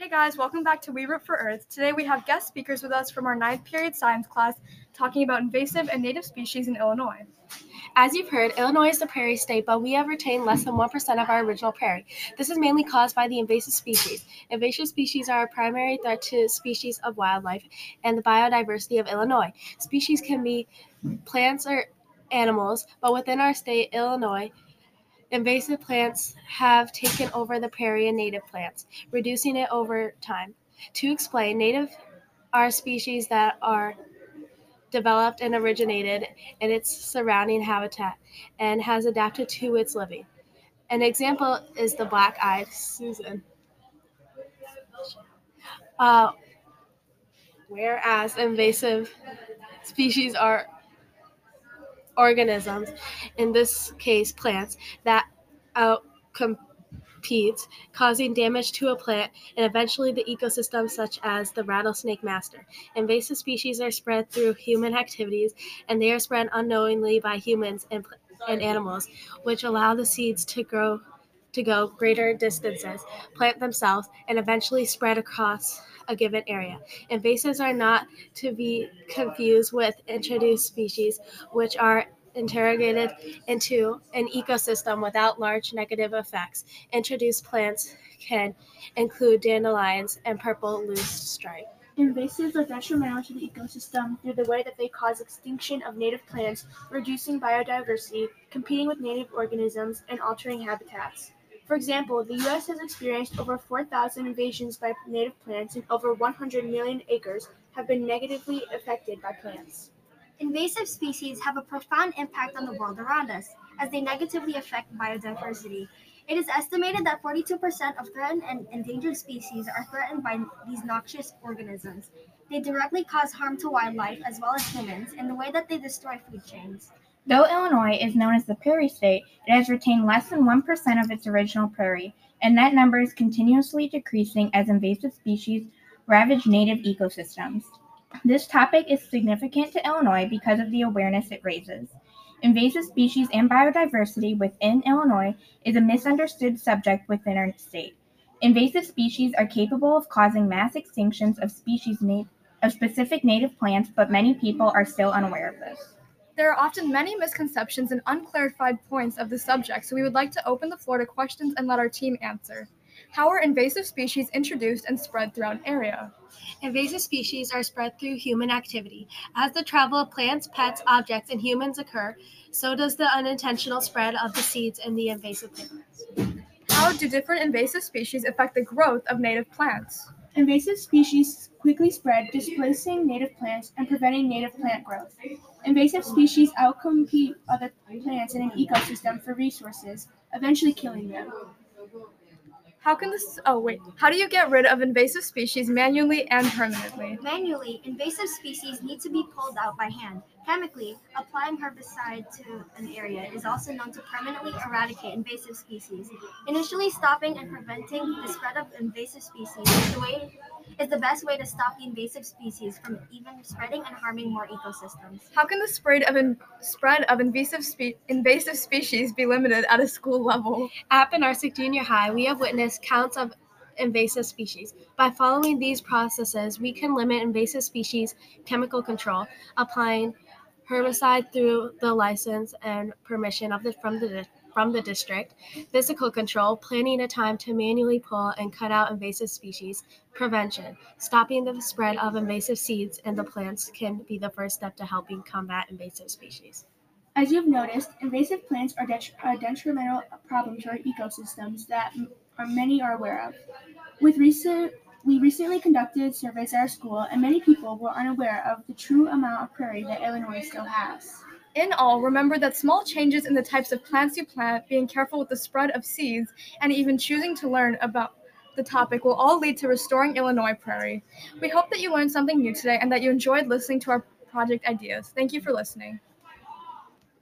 Hey guys, welcome back to We Root for Earth. Today we have guest speakers with us from our ninth period science class talking about invasive and native species in Illinois. As you've heard, Illinois is the prairie state, but we have retained less than 1% of our original prairie. This is mainly caused by the invasive species. Invasive species are a primary threat to species of wildlife and the biodiversity of Illinois. Species can be plants or animals, but within our state, Illinois, invasive plants have taken over the prairie and native plants, reducing it over time. To explain, native are species that are developed and originated in its surrounding habitat and has adapted to its living. An example is the black eyed Susan. Uh, whereas invasive species are organisms, in this case plants, that outcompete, causing damage to a plant and eventually the ecosystem, such as the rattlesnake master. Invasive species are spread through human activities, and they are spread unknowingly by humans and, and animals, which allow the seeds to grow to go greater distances, plant themselves, and eventually spread across a given area. Invasives are not to be confused with introduced species, which are integrated into an ecosystem without large negative effects. Introduced plants can include dandelions and purple loosestrife. Invasives are detrimental to the ecosystem through the way that they cause extinction of native plants, reducing biodiversity, competing with native organisms, and altering habitats. For example, the U.S. has experienced over 4,000 invasions by native plants, and over 100 million acres have been negatively affected by plants. Invasive species have a profound impact on the world around us, as they negatively affect biodiversity. It is estimated that 42% of threatened and endangered species are threatened by these noxious organisms. They directly cause harm to wildlife as well as humans in the way that they destroy food chains. Though Illinois is known as the prairie state, it has retained less than 1% of its original prairie, and that number is continuously decreasing as invasive species ravage native ecosystems. This topic is significant to Illinois because of the awareness it raises. Invasive species and biodiversity within Illinois is a misunderstood subject within our state. Invasive species are capable of causing mass extinctions of species na- of specific native plants, but many people are still unaware of this. There are often many misconceptions and unclarified points of the subject, so we would like to open the floor to questions and let our team answer. How are invasive species introduced and spread throughout an area? Invasive species are spread through human activity. As the travel of plants, pets, objects, and humans occur, so does the unintentional spread of the seeds in the invasive plants. How do different invasive species affect the growth of native plants? Invasive species quickly spread, displacing native plants and preventing native plant growth. Invasive species outcompete other plants in an ecosystem for resources, eventually killing them. How can this? Oh, wait. How do you get rid of invasive species manually and permanently? Manually, invasive species need to be pulled out by hand. Chemically, applying herbicide to an area is also known to permanently eradicate invasive species. Initially, stopping and preventing the spread of invasive species is the, way, is the best way to stop the invasive species from even spreading and harming more ecosystems. How can the spread of in, spread of invasive spe- invasive species be limited at a school level? At Penarctic Junior High, we have witnessed counts of invasive species. By following these processes, we can limit invasive species chemical control, applying herbicide through the license and permission of the from the from the district, physical control, planning a time to manually pull and cut out invasive species, prevention, stopping the spread of invasive seeds and the plants can be the first step to helping combat invasive species. As you've noticed, invasive plants are det- a detrimental problem to our ecosystems that m- are many are aware of. With recent we recently conducted surveys at our school, and many people were unaware of the true amount of prairie that Illinois still has. In all, remember that small changes in the types of plants you plant, being careful with the spread of seeds, and even choosing to learn about the topic will all lead to restoring Illinois prairie. We hope that you learned something new today and that you enjoyed listening to our project ideas. Thank you for listening.